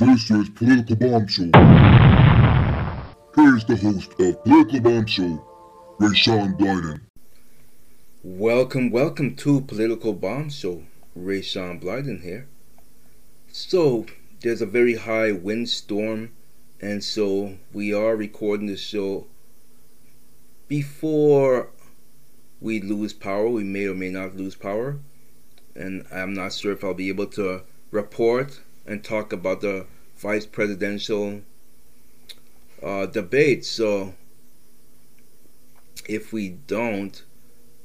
Is Political Bomb Show. Here's the host of Political Bomb Show, Rayshawn Blyden. Welcome, welcome to Political Bomb Show. Rayshawn Blyden here. So, there's a very high windstorm, and so we are recording the show before we lose power. We may or may not lose power, and I'm not sure if I'll be able to report and talk about the vice presidential uh, debate. So, if we don't,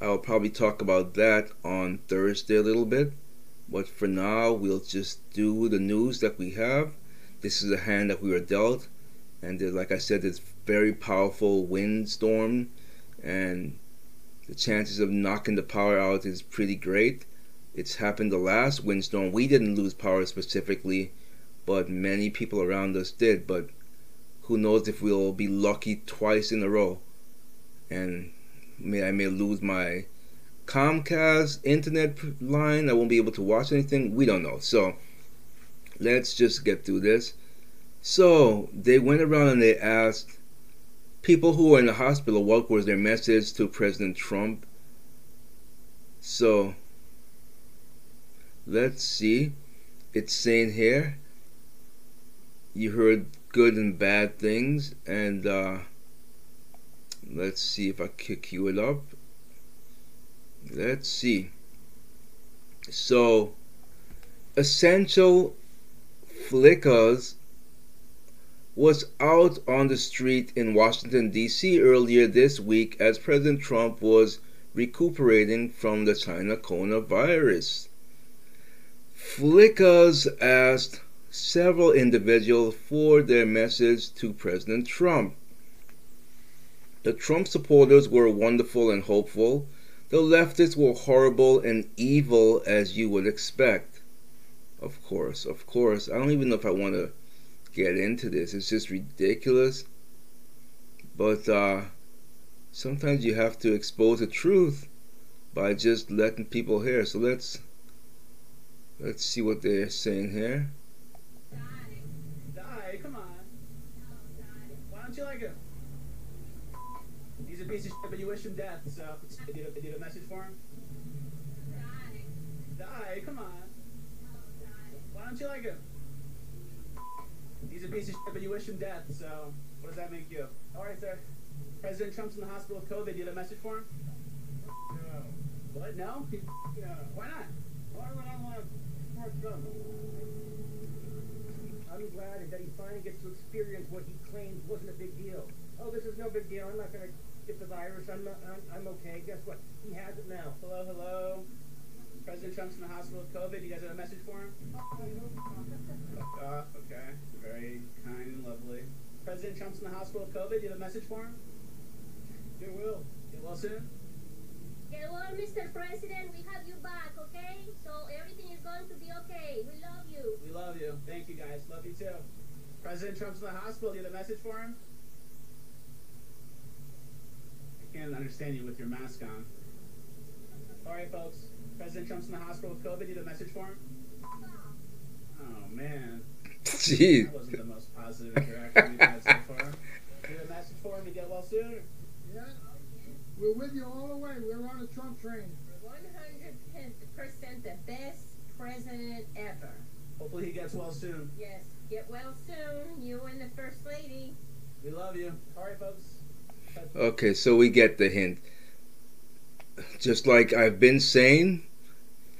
I'll probably talk about that on Thursday a little bit. But for now, we'll just do the news that we have. This is a hand that we were dealt, and like I said, it's very powerful windstorm, and the chances of knocking the power out is pretty great. It's happened the last windstorm. We didn't lose power specifically, but many people around us did. But who knows if we'll be lucky twice in a row. And may I may lose my Comcast internet line. I won't be able to watch anything. We don't know. So let's just get through this. So they went around and they asked people who were in the hospital what was their message to President Trump. So let's see. It's saying here you heard good and bad things, and uh, let's see if I kick you it up. Let's see. So, Essential Flickers was out on the street in Washington, D.C. earlier this week as President Trump was recuperating from the China coronavirus. Flickers asked several individuals for their message to President Trump. The Trump supporters were wonderful and hopeful. The leftists were horrible and evil as you would expect. Of course, of course. I don't even know if I want to get into this. It's just ridiculous. But uh, sometimes you have to expose the truth by just letting people hear. So let's let's see what they're saying here. Die, come on. Why don't you like him? He's a piece of shit, but you wish him death, so did you, did a message for him? Die, Die, come on. Why don't you like him? He's a piece of shit, but you wish him death, so what does that make you? Alright, sir. President Trump's in the hospital with COVID. You have a message for him? No. What? No? Why not? Why would I want to support Trump? I'm glad that he finally gets to experience what he claims wasn't a big deal. Oh, this is no big deal. I'm not going to get the virus. I'm, not, I'm, I'm okay. Guess what? He has it now. Hello, hello. President Trump's in the hospital with COVID. You guys have a message for him? Uh, okay. Very kind and lovely. President Trump's in the hospital with COVID. You have a message for him? Get well. Get well soon? Get well, Mr. President. We have you back, okay? So everything is going to be okay. We love you. We love you. Thank you, guys. Love you too. President Trump's in the hospital. You have a message for him? I can't understand you with your mask on. All right, folks. President Trump's in the hospital with COVID. You have a message for him? Oh, man. Jeez. That wasn't the most positive interaction we've had so far. You have a message for him to get well soon? Yeah, we're with you all the way. We're on the Trump train. 100% the best president ever. Hopefully he gets well soon. Yes, get well soon. You and the First Lady. We love you. All right, folks. Okay, so we get the hint. Just like I've been saying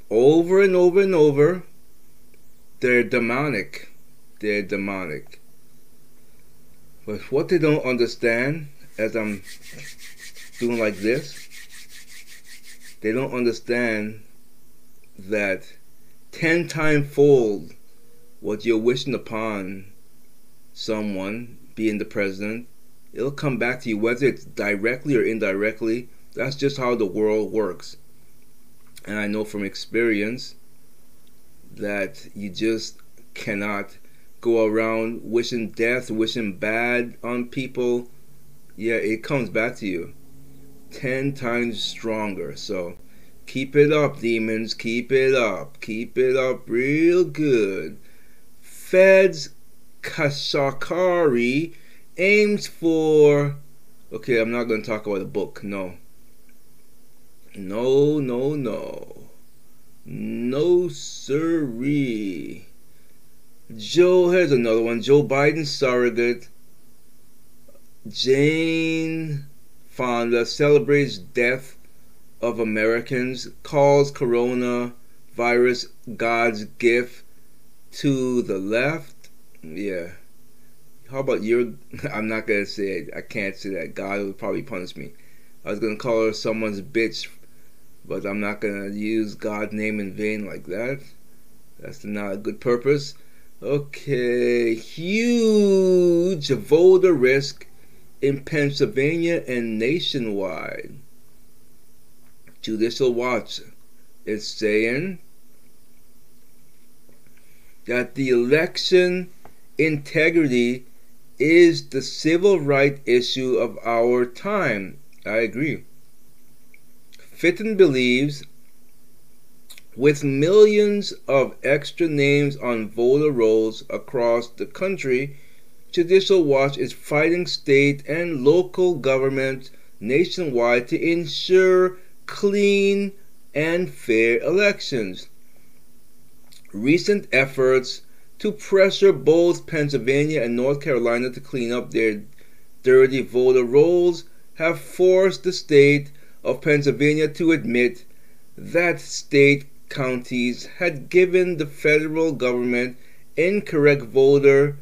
over and over and over, they're demonic. They're demonic. But what they don't understand, as I'm doing like this, they don't understand that ten time fold what you're wishing upon someone, being the president, it'll come back to you, whether it's directly or indirectly. That's just how the world works. And I know from experience that you just cannot go around wishing death, wishing bad on people. Yeah, it comes back to you 10 times stronger. So keep it up, demons. Keep it up. Keep it up real good. Feds Kashkari aims for. Okay, I'm not going to talk about the book. No. No, no, no. No, sirree. Joe, here's another one. Joe Biden surrogate. Jane Fonda celebrates death of Americans, calls coronavirus God's gift to the left. Yeah. How about your? I'm not gonna say it. I can't say that. God would probably punish me. I was gonna call her someone's bitch, but I'm not gonna use God's name in vain like that. That's not a good purpose. Okay, huge voter risk in Pennsylvania and nationwide. Judicial Watch is saying that the election integrity is the civil right issue of our time. I agree. Fitton believes with millions of extra names on voter rolls across the country, Judicial Watch is fighting state and local governments nationwide to ensure clean and fair elections. Recent efforts to pressure both Pennsylvania and North Carolina to clean up their dirty voter rolls have forced the state of Pennsylvania to admit that state counties had given the federal government incorrect voter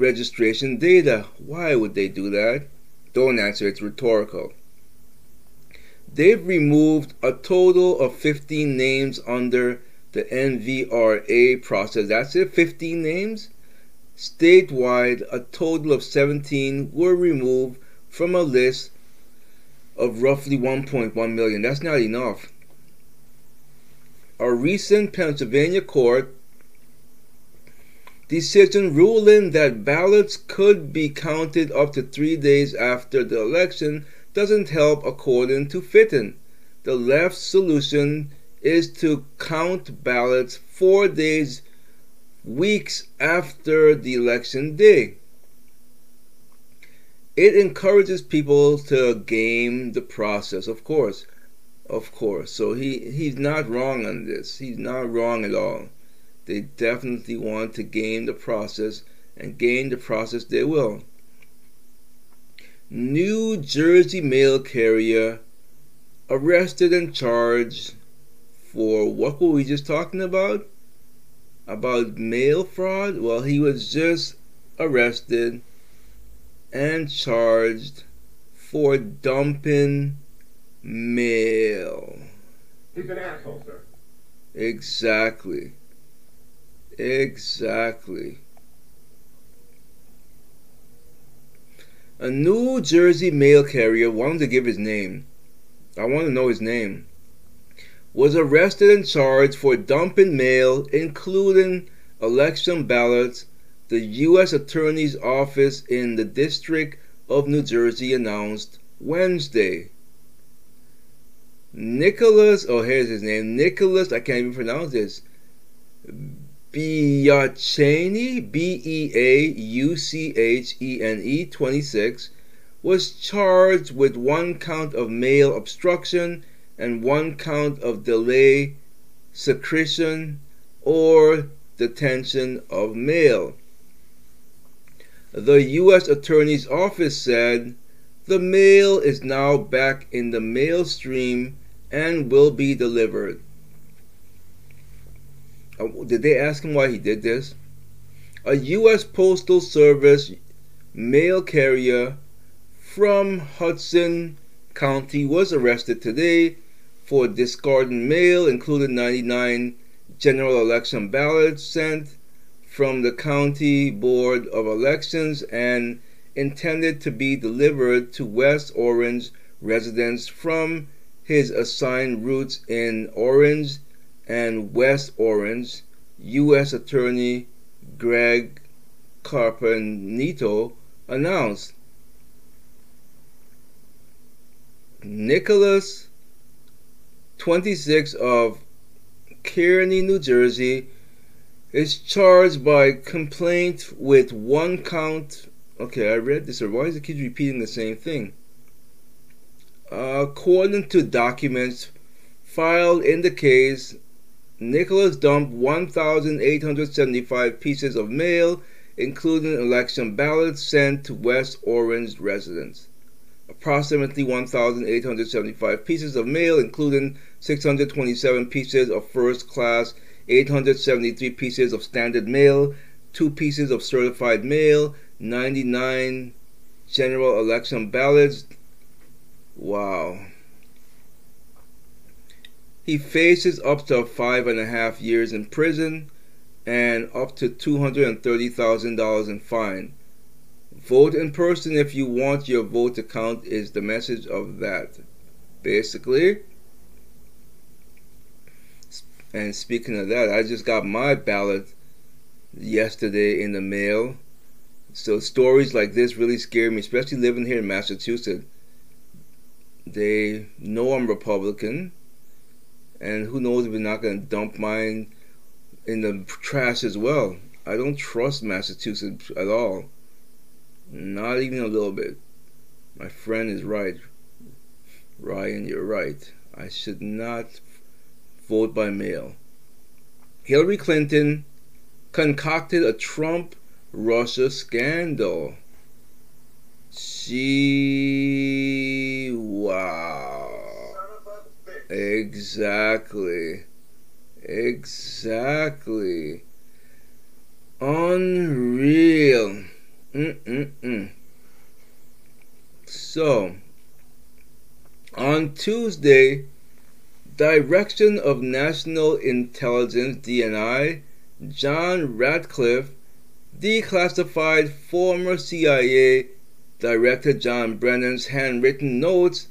registration data. Why would they do that? Don't answer, it's rhetorical. They've removed a total of 15 names under the NVRA process. That's it, 15 names? Statewide, a total of 17 were removed from a list of roughly 1.1 million. That's not enough. A recent Pennsylvania court decision ruling that ballots could be counted up to three days after the election doesn't help, according to Fitton. The left's solution is to count ballots four days, weeks after the election day. It encourages people to game the process, of course. Of course. So he, he's not wrong on this. He's not wrong at all. They definitely want to game the process, and game the process they will. New Jersey mail carrier arrested and charged for what were we just talking about? About mail fraud? Well, he was just arrested and charged for dumping mail. He's an asshole, sir. Exactly. Exactly. A New Jersey mail carrier wanted to give his name. I want to know his name. Was arrested and charged for dumping mail, including election ballots, the U.S. Attorney's Office in the District of New Jersey announced Wednesday. Nicholas, oh, here's his name. Nicholas, I can't even pronounce this. Beachene, B E A U C H E N E 26, was charged with one count of mail obstruction and one count of delay, secretion, or detention of mail. The U.S. Attorney's Office said the mail is now back in the mail stream and will be delivered. Uh, did they ask him why he did this? A U.S. Postal Service mail carrier from Hudson County was arrested today for discarding mail, including 99 general election ballots sent from the County Board of Elections and intended to be delivered to West Orange residents from his assigned routes in Orange and West Orange, U.S. Attorney Craig Carpenito announced. Nicholas, 26 of Kearny, New Jersey, is charged by complaint with one count. Okay, I read this, or why is it keep repeating the same thing? According to documents filed in the case, Nicholas dumped 1,875 pieces of mail, including election ballots sent to West Orange residents. Approximately 1,875 pieces of mail, including 627 pieces of first class 873 pieces of standard mail, 2 pieces of certified mail, 99 general election ballots. Wow. He faces up to five and a half years in prison and up to $230,000 in fine. Vote in person if you want your vote to count, is the message of that. Basically, and speaking of that, I just got my ballot yesterday in the mail. So stories like this really scare me, especially living here in Massachusetts. They know I'm Republican, and who knows if they're not going to dump mine in the trash as well. I don't trust Massachusetts at all. Not even a little bit. My friend is right. Ryan, you're right. I should not vote by mail. Hillary Clinton concocted a Trump Russia scandal. She. Wow. Exactly. Exactly. Unreal. Mm-mm-mm. So, on Tuesday, Direction of National Intelligence DNI, John Ratcliffe declassified former CIA Director John Brennan's handwritten notes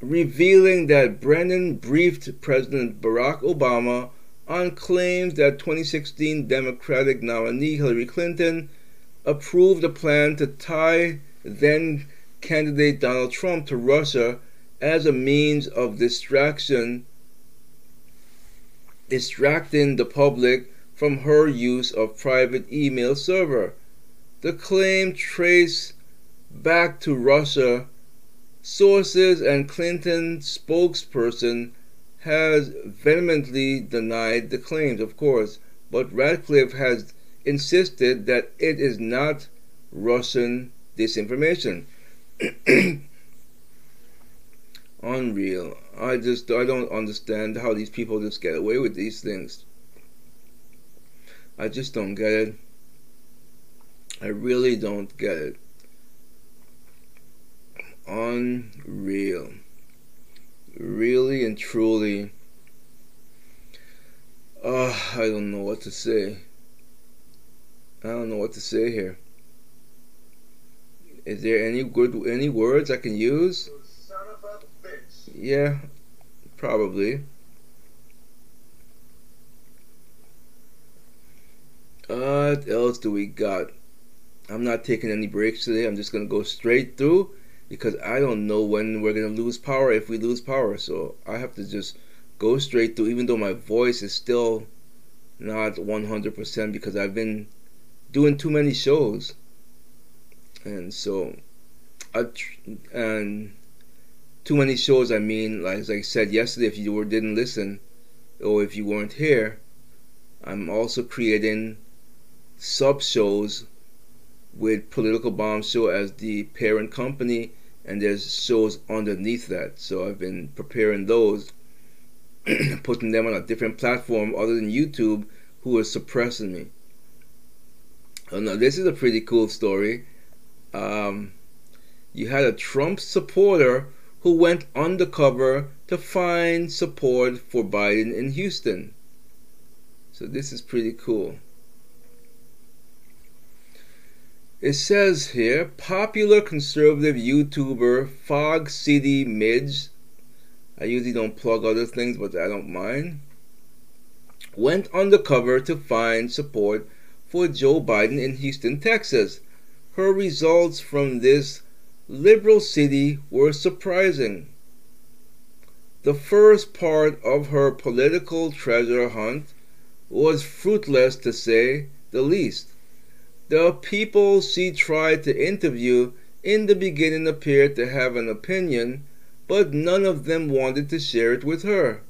revealing that Brennan briefed President Barack Obama on claims that 2016 Democratic nominee Hillary Clinton approved a plan to tie then candidate Donald Trump to Russia as a means of distraction, distracting the public from her use of private email server. The claim traced back to Russia. Sources and Clinton spokesperson has vehemently denied the claims, of course, but Ratcliffe has insisted that it is not Russian disinformation. Unreal. I just I don't understand how these people just get away with these things. I just don't get it. I really don't get it. Unreal. Really and truly. Uh, I don't know what to say. I don't know what to say here. Is there any good any words I can use? Yeah, probably. Uh, what else do we got? I'm not taking any breaks today. I'm just gonna go straight through because I don't know when we're gonna lose power if we lose power. So I have to just go straight through, even though my voice is still not 100% because I've been doing too many shows, and so I and too many shows. I mean, like as I said yesterday, if you were didn't listen, or if you weren't here, I'm also creating sub shows with Political Bomb Show as the parent company, and there's shows underneath that. So I've been preparing those, putting them on a different platform other than YouTube, who is suppressing me. Oh no, this is a pretty cool story. Um, you had a Trump supporter who went undercover to find support for Biden in Houston. So this is pretty cool. It says here popular conservative YouTuber Fog City Midge. I usually don't plug other things, but I don't mind. Went undercover to find support for Joe Biden in Houston, Texas. Her results from this liberal city were surprising. The first part of her political treasure hunt was fruitless to say the least. The people she tried to interview in the beginning appeared to have an opinion, but none of them wanted to share it with her.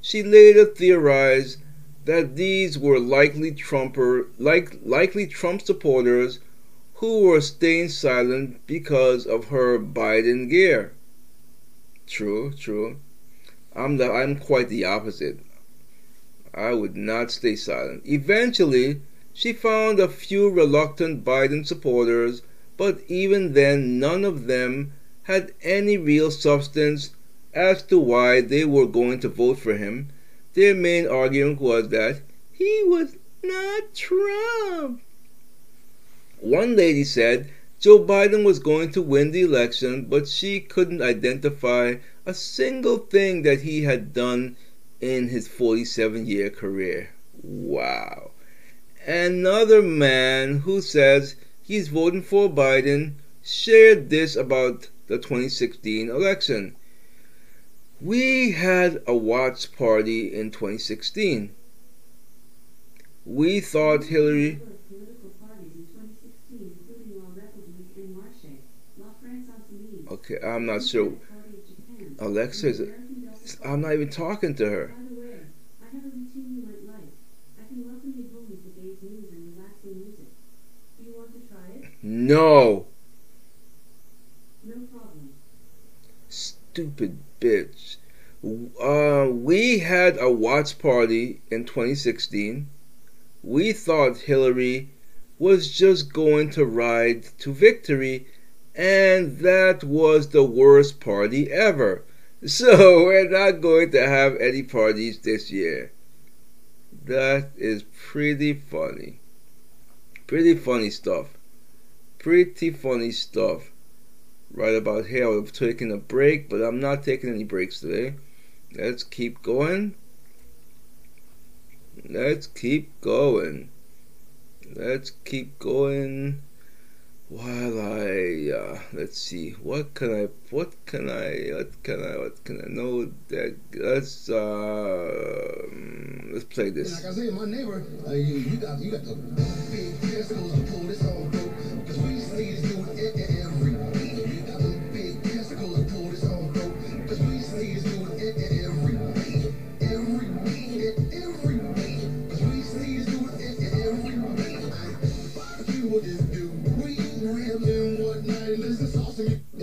She later theorized that these were likely Trumper, like, likely Trump supporters who were staying silent because of her Biden gear. True, true. I'm the, I'm quite the opposite. I would not stay silent. Eventually, she found a few reluctant Biden supporters, but even then, none of them had any real substance as to why they were going to vote for him. Their main argument was that he was not Trump. One lady said Joe Biden was going to win the election, but she couldn't identify a single thing that he had done in his 47 year career. Wow. Another man who says he's voting for Biden shared this about the 2016 election. We had a watch party in 2016. We thought Hillary. Okay, I'm not sure. Alexa is. I'm not even talking to her. By the way, I have a routine you might like. I can welcome you home with today's news and relaxing music. Do you want to try it? No. No problem. Stupid bitch. Uh, we had a watch party in 2016. We thought Hillary was just going to ride to victory, and that was the worst party ever. So we're not going to have any parties this year. That is pretty funny. Pretty funny stuff. Pretty funny stuff. Right about here, I was taking a break, but I'm not taking any breaks today. Let's keep going. Let's keep going. Let's keep going while I uh, let's see what can I what can I what can I what can I know that let's uh let's play this. Like I say, my neighbor, uh, you, you got you got the big pistols to pull this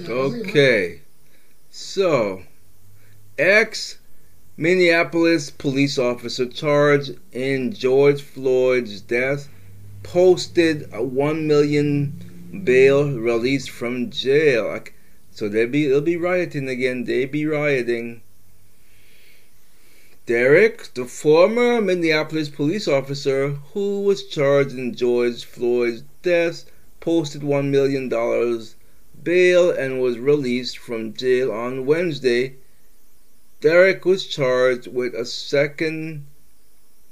Okay, so ex Minneapolis police officer charged in George Floyd's death posted a one million bail release from jail. So they be they'll be rioting again. They'll be rioting. Derek, the former Minneapolis police officer who was charged in George Floyd's death, posted $1 million bail and was released from jail on Wednesday. Derek was charged with a second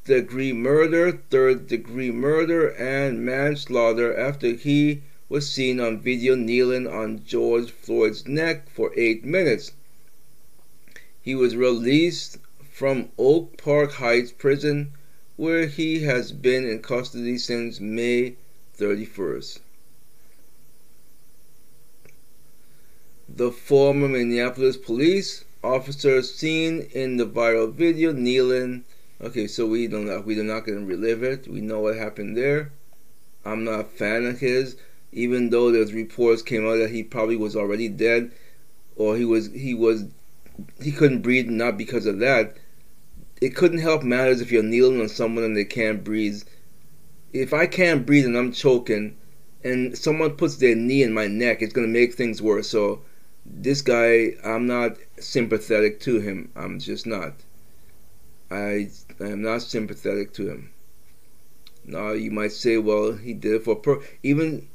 degree murder, third degree murder, and manslaughter after he was seen on video kneeling on George Floyd's neck for eight minutes. He was released from Oak Park Heights Prison, where he has been in custody since May 31st. The former Minneapolis police officer seen in the viral video kneeling. Okay, so we don't we are not to relive it. We know what happened there. I'm not a fan of his, even though there's reports came out that he probably was already dead, or he was he was he couldn't breathe not because of that. It couldn't help matters if you're kneeling on someone and they can't breathe. If I can't breathe and I'm choking, and someone puts their knee in my neck, it's gonna make things worse. So this guy, I'm not sympathetic to him. I'm just not. I I am not sympathetic to him. Now you might say, well, he did it for per. Even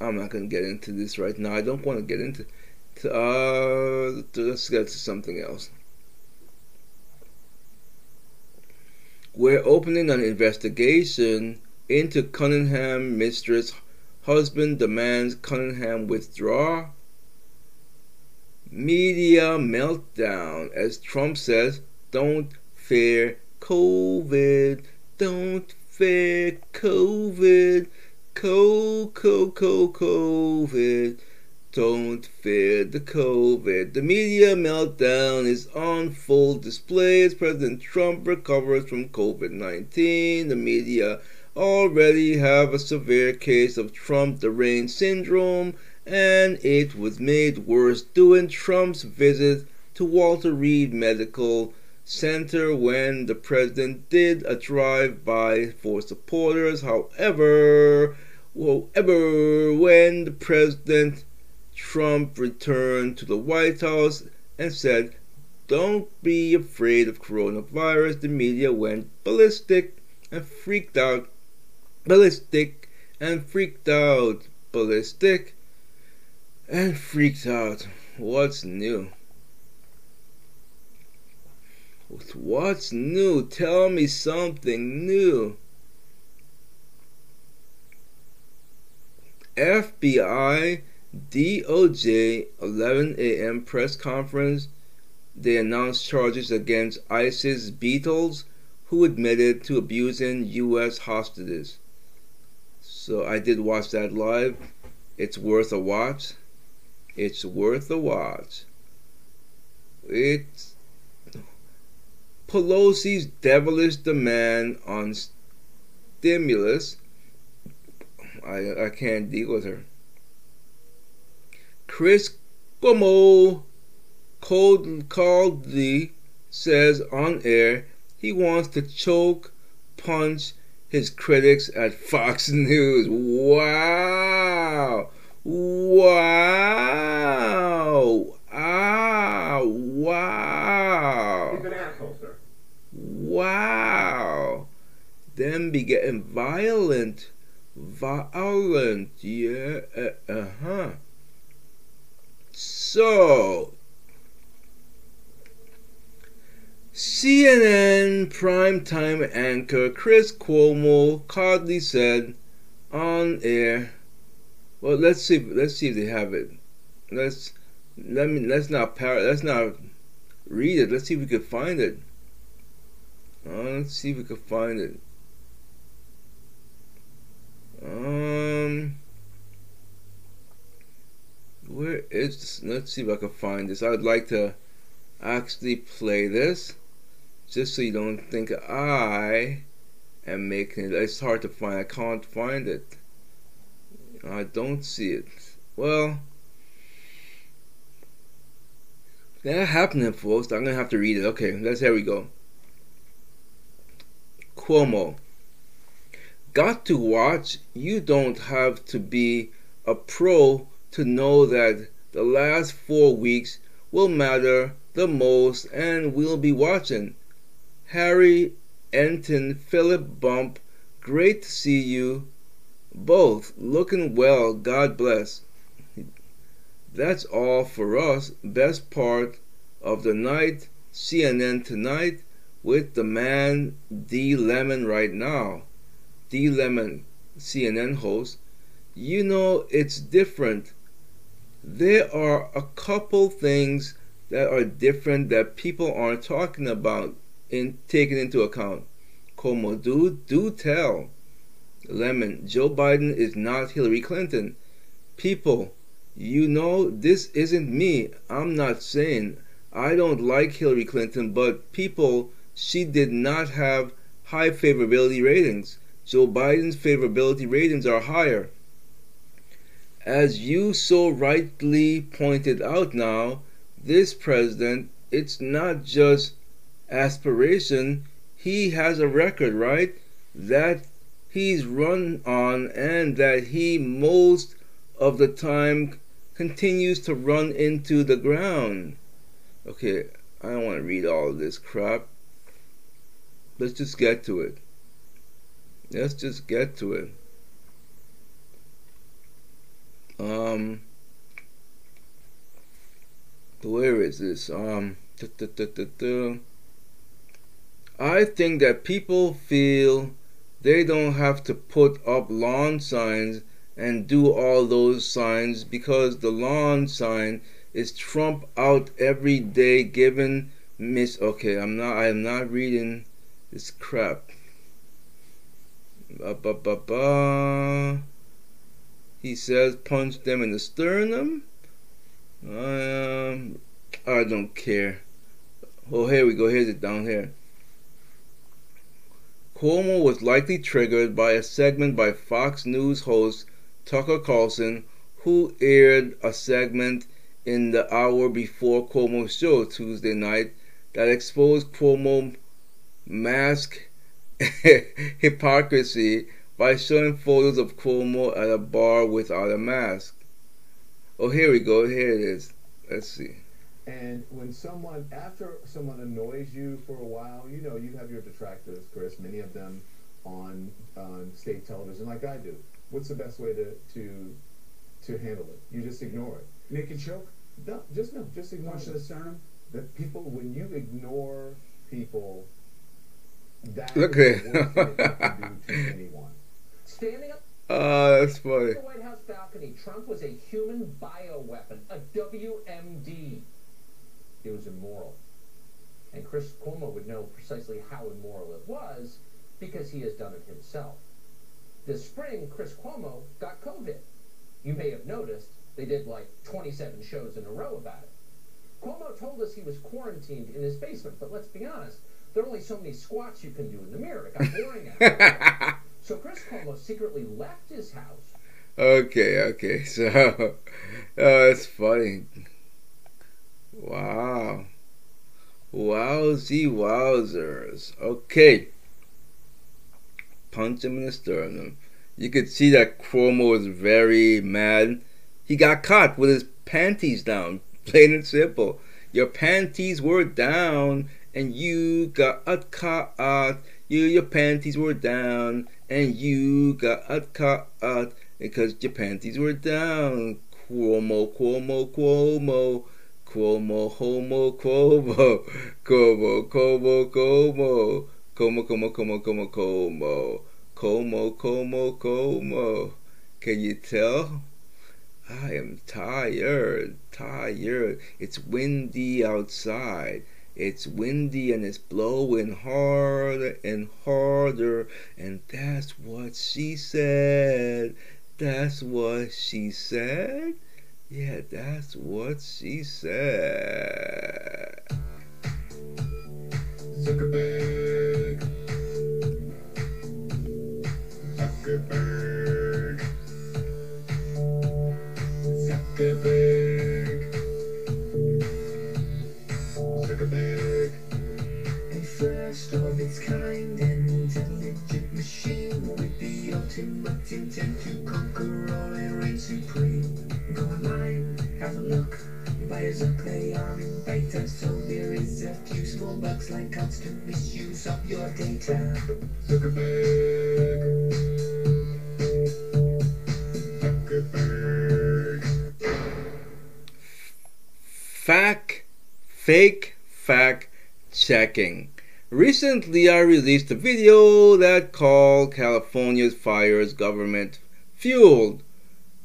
I'm not gonna get into this right now. I don't want to get into. To, uh, let's get to something else. We're opening an investigation into Cunningham mistress. Husband demands Cunningham withdraw. Media meltdown as Trump says, don't fear COVID. Don't fear COVID. Co, co, co, COVID. Don't fear the COVID. The media meltdown is on full display as President Trump recovers from COVID 19. The media already have a severe case of Trump deranged syndrome, and it was made worse during Trump's visit to Walter Reed Medical Center when the president did a drive by for supporters. However, however, when the president Trump returned to the White House and said, Don't be afraid of coronavirus, the media went ballistic and freaked out. Ballistic and freaked out. Ballistic and freaked out. What's new? What's new? Tell me something new. FBI DOJ 11 a.m. press conference. They announced charges against ISIS Beatles who admitted to abusing U.S. hostages. So I did watch that live. It's worth a watch. It's worth a watch. It's Pelosi's devilish demand on stimulus. I I can't deal with her. Chris called the says on air he wants to choke punch his critics at Fox News. Wow. Wow. Ah, wow. He's an asshole, sir. Wow. Them be getting violent. Violent. Yeah. Uh huh. So, CNN primetime anchor Chris Cuomo hardly said on air. Well, let's see. Let's see if they have it. Let's let me. Let's not par. Let's not read it. Let's see if we can find it. Uh, let's see if we can find it. Um. Where is this? Let's see if I can find this. I would like to actually play this just so you don't think I am making it. It's hard to find. I can't find it. I don't see it. Well, that happening, folks. I'm gonna have to read it. Okay, let's. Here we go. Cuomo. Got to watch. You don't have to be a pro to know that the last four weeks will matter the most and we'll be watching. Harry, Enten, Philip Bump, great to see you both. Looking well, God bless. That's all for us. Best part of the night, CNN tonight with the man D Lemon right now. D Lemon, CNN host. You know, it's different there are a couple things that are different that people aren't talking about in taking into account. Cuomo do do tell. Lemon, Joe Biden is not Hillary Clinton. People, you know this isn't me. I'm not saying I don't like Hillary Clinton, but people, she did not have high favorability ratings. Joe Biden's favorability ratings are higher as you so rightly pointed out now, this president, it's not just aspiration, he has a record, right? That he's run on and that he most of the time continues to run into the ground. Okay, I don't want to read all of this crap. Let's just get to it. Let's just get to it um where is this um I think that people feel they don't have to put up lawn signs and do all those signs because the lawn sign is Trump out every day given miss okay I'm not I'm not reading this crap Up, up, up, uh. He says, punch them in the sternum. Um, I don't care. Oh, here we go. Here's it down here. Cuomo was likely triggered by a segment by Fox News host Tucker Carlson, who aired a segment in the hour before Cuomo's show Tuesday night that exposed Cuomo mask hypocrisy by showing photos of Cuomo at a bar without a mask. Oh, here we go. Here it is. Let's see. And when someone, after someone annoys you for a while, you know, you have your detractors, Chris, many of them on, on state television like I do. What's the best way to, to, to handle it? You just ignore it. Make it choke? No, just no, just ignore Punch it. the sternum? That people, when you ignore people, that Look is at- the you do to anyone. Standing up Oh, that's funny. the White House balcony, Trump was a human bioweapon, a WMD. It was immoral. And Chris Cuomo would know precisely how immoral it was because he has done it himself. This spring, Chris Cuomo got COVID. You may have noticed they did like 27 shows in a row about it. Cuomo told us he was quarantined in his basement, but let's be honest, there are only so many squats you can do in the mirror. It got boring after. So Chris Cuomo secretly left his house Okay, okay. So, uh, oh, that's funny. Wow. Wowsy wowzers. Okay. Punch him in the sternum. You could see that Cuomo was very mad. He got caught with his panties down. Plain and simple. Your panties were down and you got caught. You, your panties were down and you got caught because your panties were down. Cuomo, Cuomo, Cuomo. Cuomo, homo, Cuomo. Cuomo, Cuomo, Cuomo. Como, como, como, como, como. Como, como, como. Can you tell? I am tired, tired. It's windy outside. It's windy and it's blowing harder and harder. And that's what she said. That's what she said? Yeah, that's what she said. Zuckerberg. Zuckerberg. Zuckerberg. Zuckerberg. A first of its kind and intelligent machine with the ultimate intent to conquer all and reign supreme. Go online, have a look. By a Zuck, they are in beta, so there is a few small bugs like constant misuse of your data. Zuckerberg. Zuckerberg. Fact, fake fact checking. Recently, I released a video that called California's fires government fueled.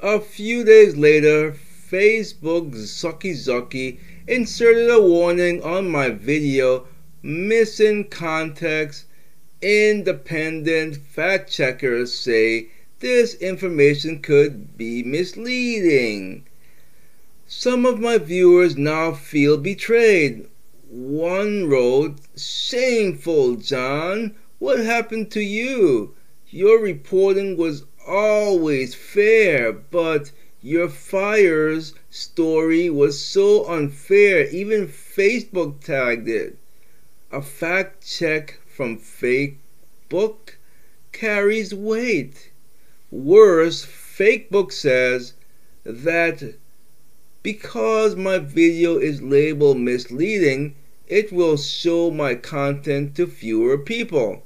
A few days later, Facebook Zucky Zucky inserted a warning on my video missing context. Independent fact checkers say this information could be misleading. Some of my viewers now feel betrayed. One wrote, Shameful, John. What happened to you? Your reporting was always fair, but your fires story was so unfair, even Facebook tagged it. A fact check from Facebook carries weight. Worse, Facebook says that because my video is labeled misleading, it will show my content to fewer people.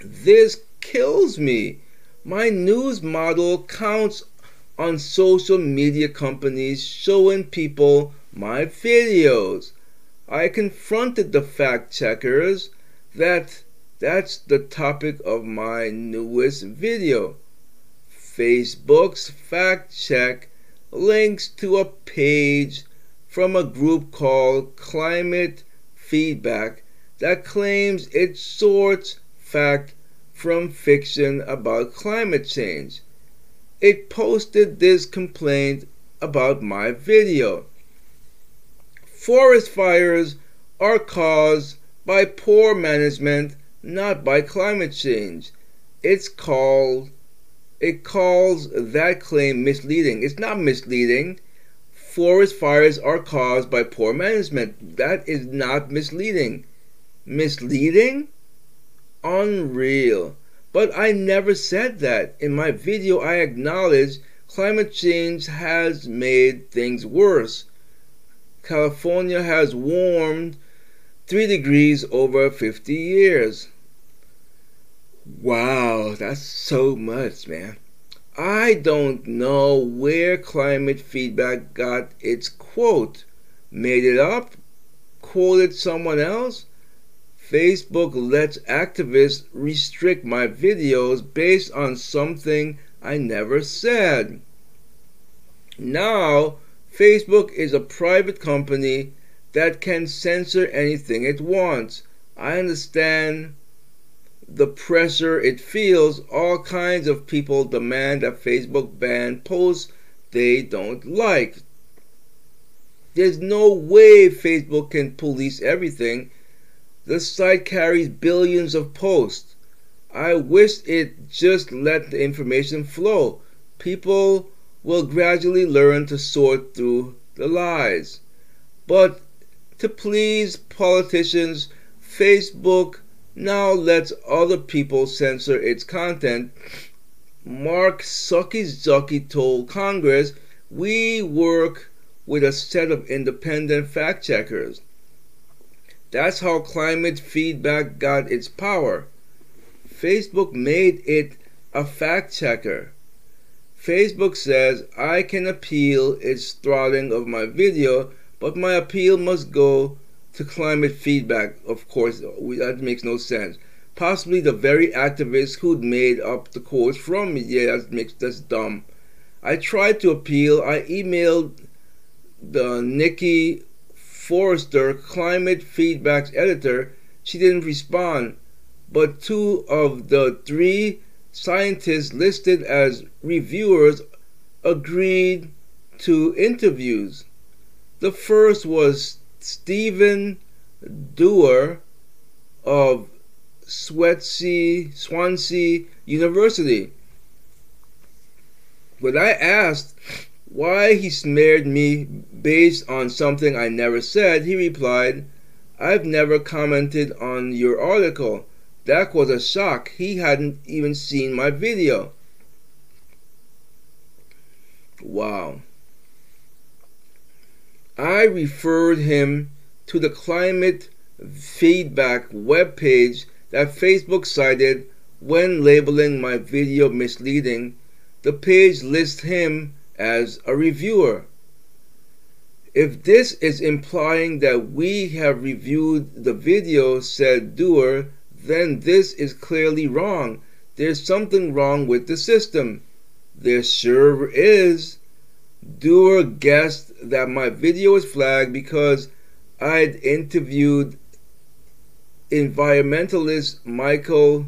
This kills me. My news model counts on social media companies showing people my videos. I confronted the fact checkers that that's the topic of my newest video. Facebook's fact check links to a page from a group called Climate Feedback that claims it sorts fact from fiction about climate change. It posted this complaint about my video. Forest fires are caused by poor management, not by climate change. It's called it calls that claim misleading. It's not misleading. Forest fires are caused by poor management. That is not misleading. Misleading? Unreal. But I never said that. In my video, I acknowledge climate change has made things worse. California has warmed 3 degrees over 50 years. Wow, that's so much, man. I don't know where climate feedback got its quote. Made it up? Quoted someone else? Facebook lets activists restrict my videos based on something I never said. Now, Facebook is a private company that can censor anything it wants. I understand the pressure it feels, all kinds of people demand that Facebook ban posts they don't like. There's no way Facebook can police everything. The site carries billions of posts. I wish it just let the information flow. People will gradually learn to sort through the lies. But to please politicians, Facebook now lets other people censor its content. Mark Zuckerberg told Congress, we work with a set of independent fact checkers. That's how climate feedback got its power. Facebook made it a fact checker. Facebook says I can appeal its throttling of my video, but my appeal must go to climate feedback. Of course, that makes no sense. Possibly the very activists who'd made up the quotes from me. Yeah, that makes that's dumb. I tried to appeal. I emailed the Nikki Forrester climate feedback's editor. She didn't respond. But two of the three scientists listed as reviewers agreed to interviews. The first was Stephen Doerr of Swansea, Swansea University. When I asked why he smeared me based on something I never said, he replied, I've never commented on your article. That was a shock. He hadn't even seen my video. Wow. I referred him to the climate feedback webpage that Facebook cited when labeling my video misleading. The page lists him as a reviewer. If this is implying that we have reviewed the video, said Doerr, then this is clearly wrong. There's something wrong with the system. There sure is. Doerr guessed that my video was flagged because I'd interviewed environmentalist Michael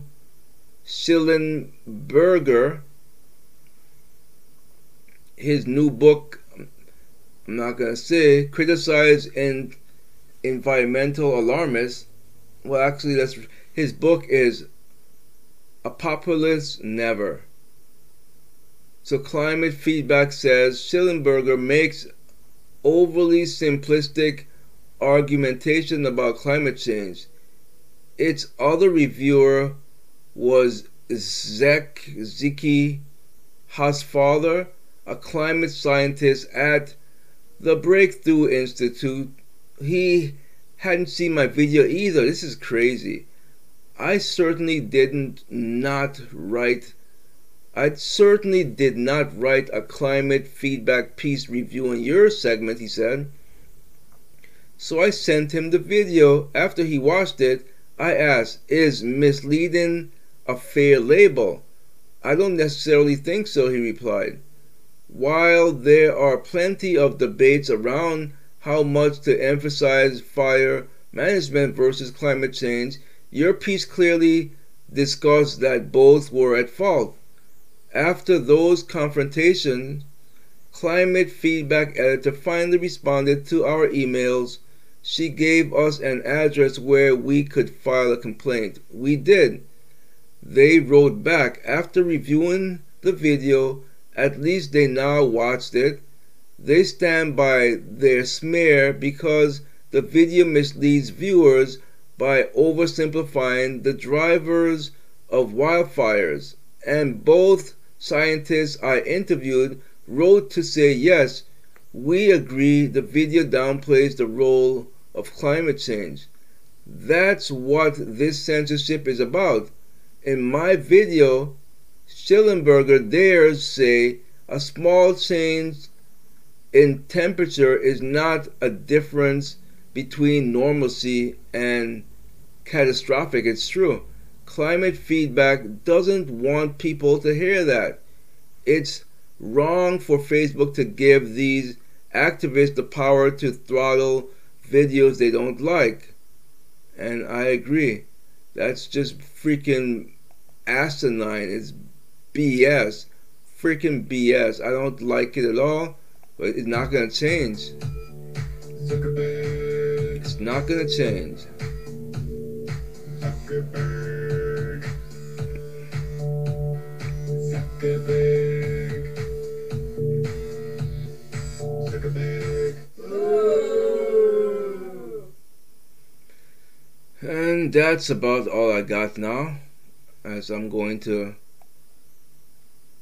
Shellenberger. His new book, I'm not going to say, criticized and environmental alarmists. Well, actually, that's his book is Apocalypse Never. So climate feedback says Shellenberger makes overly simplistic argumentation about climate change. Its other reviewer was Zek Ziki Hausfather, a climate scientist at the Breakthrough Institute. He hadn't seen my video either. This is crazy. I certainly didn't not write I certainly did not write a climate feedback piece reviewing your segment, he said. So I sent him the video. After he watched it, I asked, Is misleading a fair label? I don't necessarily think so, he replied. While there are plenty of debates around how much to emphasize fire management versus climate change, your piece clearly discussed that both were at fault. After those confrontations, Climate Feedback Editor finally responded to our emails. She gave us an address where we could file a complaint. We did. They wrote back after reviewing the video, at least they now watched it. They stand by their smear because the video misleads viewers by oversimplifying the drivers of wildfires. And both scientists I interviewed wrote to say, yes, we agree the video downplays the role of climate change. That's what this censorship is about. In my video, Shellenberger dares say a small change in temperature is not a difference between normalcy and catastrophic. It's true. Climate feedback doesn't want people to hear that. It's wrong for Facebook to give these activists the power to throttle videos they don't like. And I agree. That's just freaking asinine. It's BS. Freaking BS. I don't like it at all, but it's not to change. It's not to change. And that's about all I got now, as I'm going to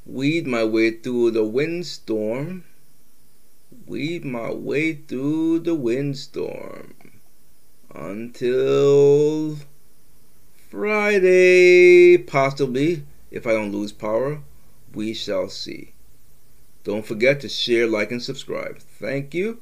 weed my way through the windstorm. Weed my way through the windstorm until Friday, possibly, if I don't lose power. We shall see. Don't forget to share, like, and subscribe. Thank you.